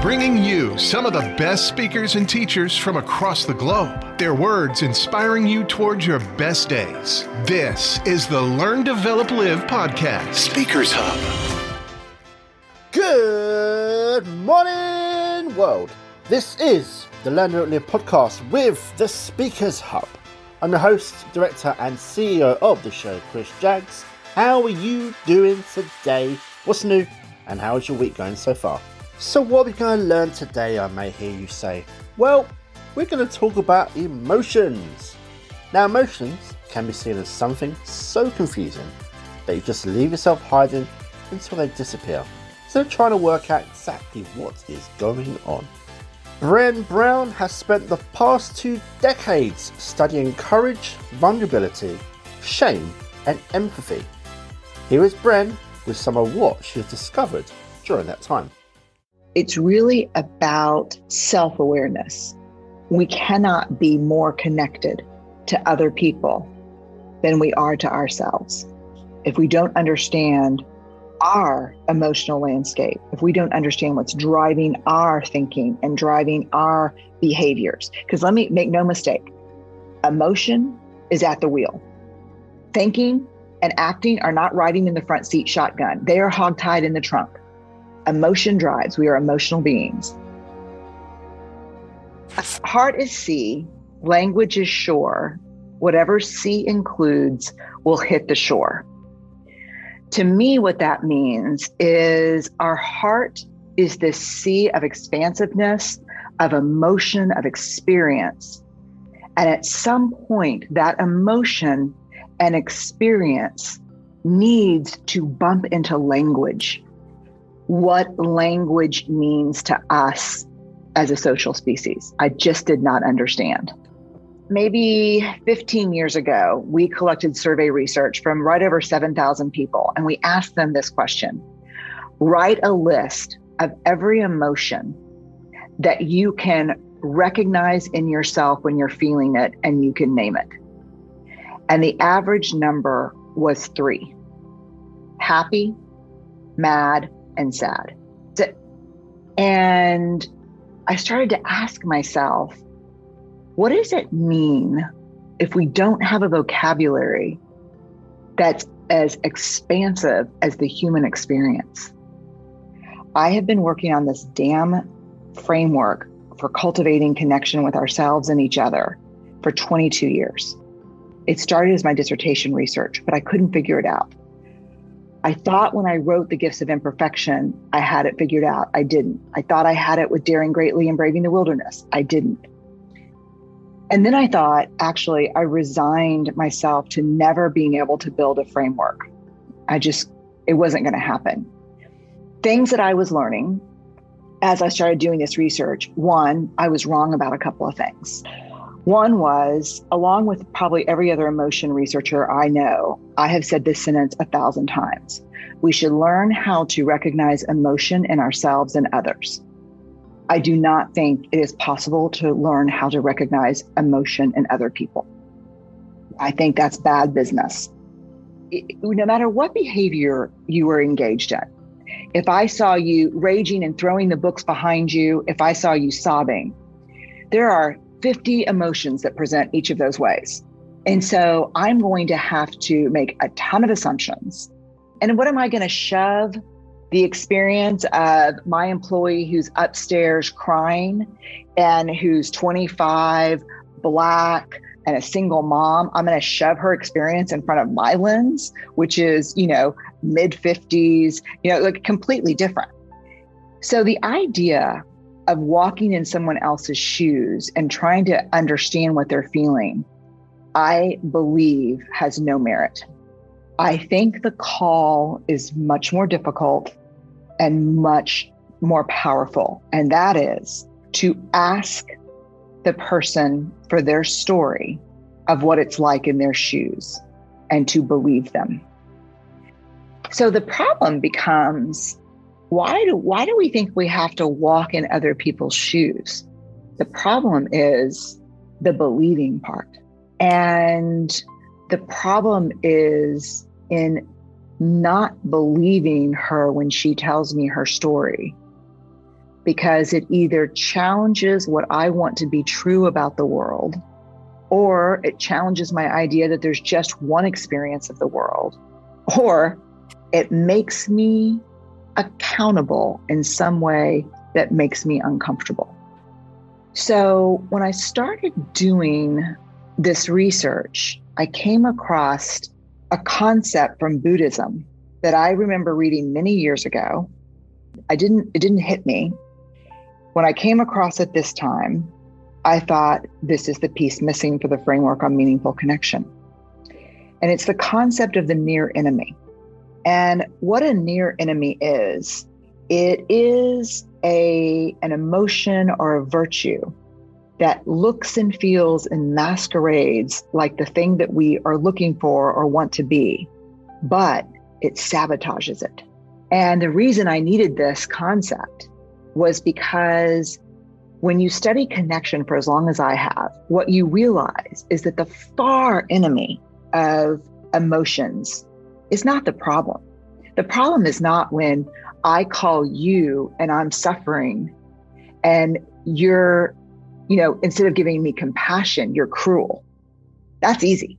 bringing you some of the best speakers and teachers from across the globe. Their words inspiring you towards your best days. This is the Learn, Develop, Live podcast, Speakers Hub. Good morning, world. This is the Learn, Develop, Live podcast with the Speakers Hub. I'm your host, director, and CEO of the show, Chris Jaggs. How are you doing today? What's new? And how is your week going so far? So, what are we going to learn today? I may hear you say. Well, we're going to talk about emotions. Now, emotions can be seen as something so confusing that you just leave yourself hiding until they disappear. So, trying to work out exactly what is going on. Brené Brown has spent the past two decades studying courage, vulnerability, shame, and empathy. Here is Brené with some of what she has discovered during that time. It's really about self awareness. We cannot be more connected to other people than we are to ourselves. If we don't understand our emotional landscape, if we don't understand what's driving our thinking and driving our behaviors, because let me make no mistake, emotion is at the wheel. Thinking and acting are not riding in the front seat shotgun, they are hogtied in the trunk. Emotion drives. We are emotional beings. Heart is sea, language is shore. Whatever sea includes will hit the shore. To me, what that means is our heart is this sea of expansiveness, of emotion, of experience. And at some point, that emotion and experience needs to bump into language what language means to us as a social species. I just did not understand. Maybe 15 years ago, we collected survey research from right over 7,000 people, and we asked them this question Write a list of every emotion that you can recognize in yourself when you're feeling it and you can name it. And the average number was three happy, mad, and sad. And I started to ask myself, what does it mean if we don't have a vocabulary that's as expansive as the human experience? I have been working on this damn framework for cultivating connection with ourselves and each other for 22 years. It started as my dissertation research, but I couldn't figure it out. I thought when I wrote The Gifts of Imperfection, I had it figured out. I didn't. I thought I had it with Daring Greatly and Braving the Wilderness. I didn't. And then I thought, actually, I resigned myself to never being able to build a framework. I just, it wasn't going to happen. Things that I was learning as I started doing this research one, I was wrong about a couple of things. One was, along with probably every other emotion researcher I know, I have said this sentence a thousand times. We should learn how to recognize emotion in ourselves and others. I do not think it is possible to learn how to recognize emotion in other people. I think that's bad business. no matter what behavior you were engaged in, if I saw you raging and throwing the books behind you, if I saw you sobbing, there are 50 emotions that present each of those ways. And so I'm going to have to make a ton of assumptions. And what am I going to shove the experience of my employee who's upstairs crying and who's 25, black, and a single mom? I'm going to shove her experience in front of my lens, which is, you know, mid 50s, you know, like completely different. So the idea of walking in someone else's shoes and trying to understand what they're feeling, I believe has no merit. I think the call is much more difficult and much more powerful. And that is to ask the person for their story of what it's like in their shoes and to believe them. So the problem becomes why do why do we think we have to walk in other people's shoes? The problem is the believing part. And the problem is in not believing her when she tells me her story. Because it either challenges what I want to be true about the world, or it challenges my idea that there's just one experience of the world, or it makes me accountable in some way that makes me uncomfortable. So when I started doing this research, I came across a concept from Buddhism that I remember reading many years ago. I didn't it didn't hit me. When I came across it this time, I thought this is the piece missing for the framework on meaningful connection. And it's the concept of the near enemy. And what a near enemy is, it is a an emotion or a virtue that looks and feels and masquerades like the thing that we are looking for or want to be, but it sabotages it. And the reason I needed this concept was because when you study connection for as long as I have, what you realize is that the far enemy of emotions is not the problem. The problem is not when I call you and I'm suffering and you're, you know, instead of giving me compassion, you're cruel. That's easy.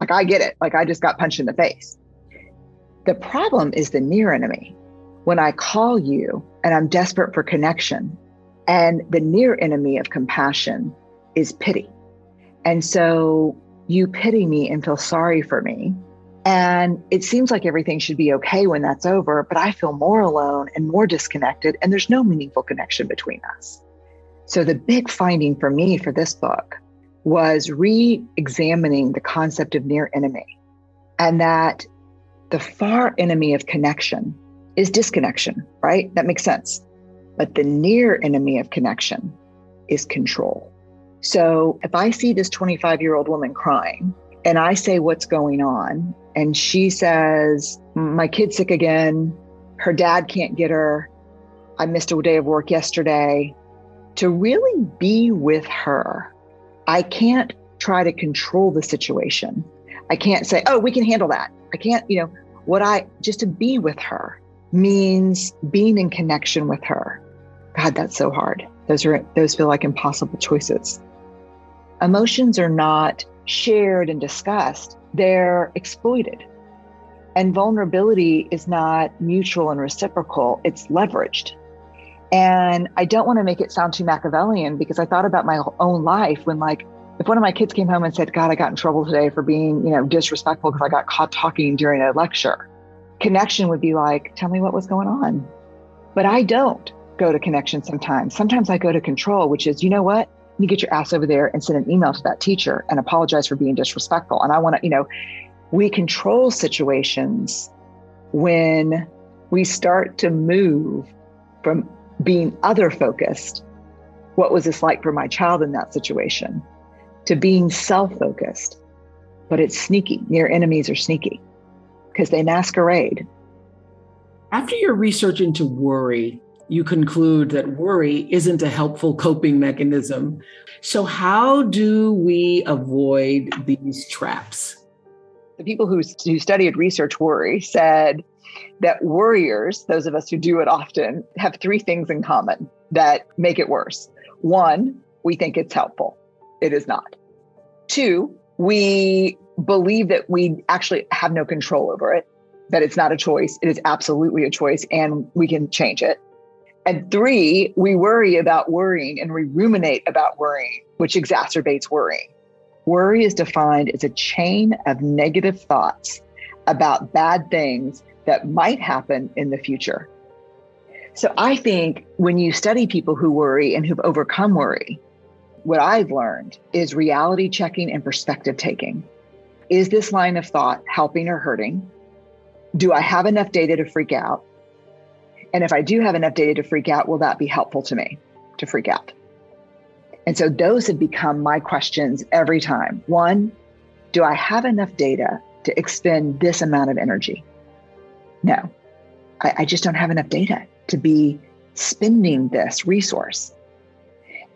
Like I get it. Like I just got punched in the face. The problem is the near enemy. When I call you and I'm desperate for connection, and the near enemy of compassion is pity. And so you pity me and feel sorry for me and it seems like everything should be okay when that's over, but I feel more alone and more disconnected, and there's no meaningful connection between us. So, the big finding for me for this book was re examining the concept of near enemy, and that the far enemy of connection is disconnection, right? That makes sense. But the near enemy of connection is control. So, if I see this 25 year old woman crying, and I say what's going on, and she says, My kid's sick again. Her dad can't get her. I missed a day of work yesterday. To really be with her, I can't try to control the situation. I can't say, Oh, we can handle that. I can't, you know, what I just to be with her means being in connection with her. God, that's so hard. Those are those feel like impossible choices. Emotions are not shared and discussed they're exploited. And vulnerability is not mutual and reciprocal, it's leveraged. And I don't want to make it sound too Machiavellian because I thought about my own life when, like, if one of my kids came home and said, God, I got in trouble today for being, you know, disrespectful because I got caught talking during a lecture, connection would be like, tell me what was going on. But I don't go to connection sometimes. Sometimes I go to control, which is, you know what? You get your ass over there and send an email to that teacher and apologize for being disrespectful. And I want to, you know, we control situations when we start to move from being other focused. What was this like for my child in that situation? To being self focused. But it's sneaky. Near enemies are sneaky because they masquerade. After your research into worry, you conclude that worry isn't a helpful coping mechanism. So, how do we avoid these traps? The people who, who studied research worry said that worriers, those of us who do it often, have three things in common that make it worse. One, we think it's helpful, it is not. Two, we believe that we actually have no control over it, that it's not a choice, it is absolutely a choice, and we can change it. And three, we worry about worrying and we ruminate about worrying, which exacerbates worrying. Worry is defined as a chain of negative thoughts about bad things that might happen in the future. So I think when you study people who worry and who've overcome worry, what I've learned is reality checking and perspective taking. Is this line of thought helping or hurting? Do I have enough data to freak out? And if I do have enough data to freak out, will that be helpful to me to freak out? And so those have become my questions every time. One, do I have enough data to expend this amount of energy? No, I, I just don't have enough data to be spending this resource.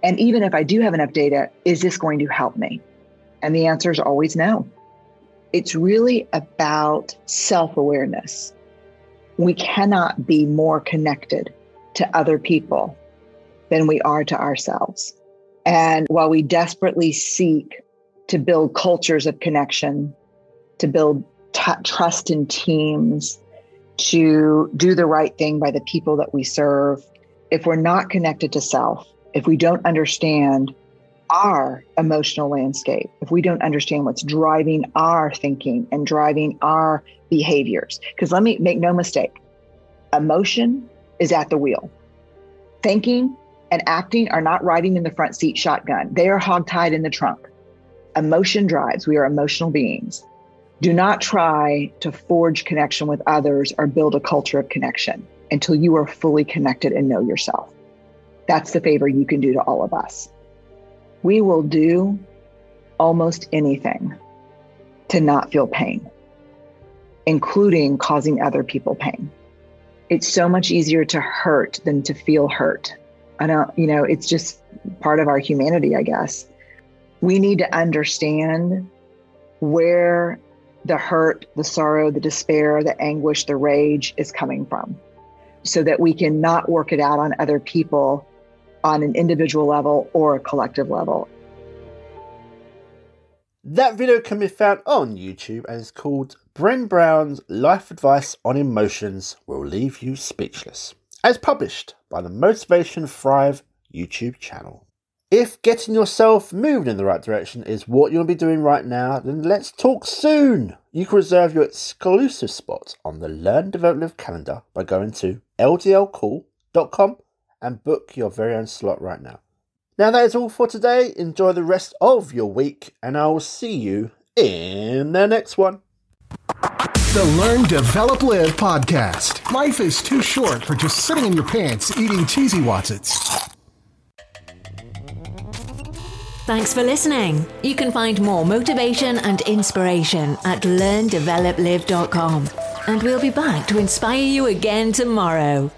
And even if I do have enough data, is this going to help me? And the answer is always no. It's really about self awareness we cannot be more connected to other people than we are to ourselves. And while we desperately seek to build cultures of connection, to build t- trust in teams, to do the right thing by the people that we serve, if we're not connected to self, if we don't understand our emotional landscape, if we don't understand what's driving our thinking and driving our behaviors, because let me make no mistake, emotion is at the wheel. Thinking and acting are not riding in the front seat shotgun, they are hogtied in the trunk. Emotion drives, we are emotional beings. Do not try to forge connection with others or build a culture of connection until you are fully connected and know yourself. That's the favor you can do to all of us. We will do almost anything to not feel pain, including causing other people pain. It's so much easier to hurt than to feel hurt. I don't, you know, it's just part of our humanity, I guess. We need to understand where the hurt, the sorrow, the despair, the anguish, the rage is coming from so that we can not work it out on other people on an individual level or a collective level. That video can be found on YouTube and is called Brené Brown's Life Advice on Emotions Will Leave You Speechless, as published by the Motivation Thrive YouTube channel. If getting yourself moving in the right direction is what you'll be doing right now, then let's talk soon. You can reserve your exclusive spot on the Learn Develop Live calendar by going to ldlcall.com and book your very own slot right now. Now that is all for today. Enjoy the rest of your week, and I will see you in the next one. The Learn, Develop, Live podcast. Life is too short for just sitting in your pants eating cheesy Wotsits. Thanks for listening. You can find more motivation and inspiration at learndeveloplive.com. And we'll be back to inspire you again tomorrow.